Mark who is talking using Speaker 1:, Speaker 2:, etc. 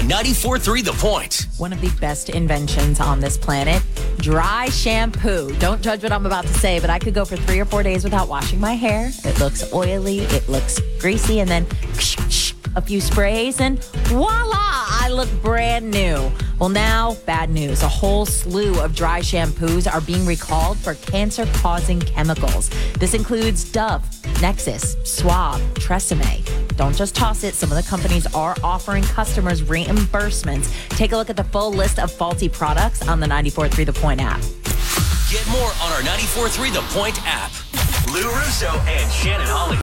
Speaker 1: on 94.3 The Point.
Speaker 2: One of the best inventions on this planet dry shampoo. Don't judge what I'm about to say, but I could go for three or four days without washing my hair. It looks oily, it looks greasy, and then a few sprays, and voila, I look brand new. Well, now, bad news. A whole slew of dry shampoos are being recalled for cancer causing chemicals. This includes Dove, Nexxus, Suave, Tresemme. Don't just toss it. Some of the companies are offering customers reimbursements. Take a look at the full list of faulty products on the 94.3 The Point app.
Speaker 1: Get more on our 94.3 The Point app. Lou Russo and Shannon Holly.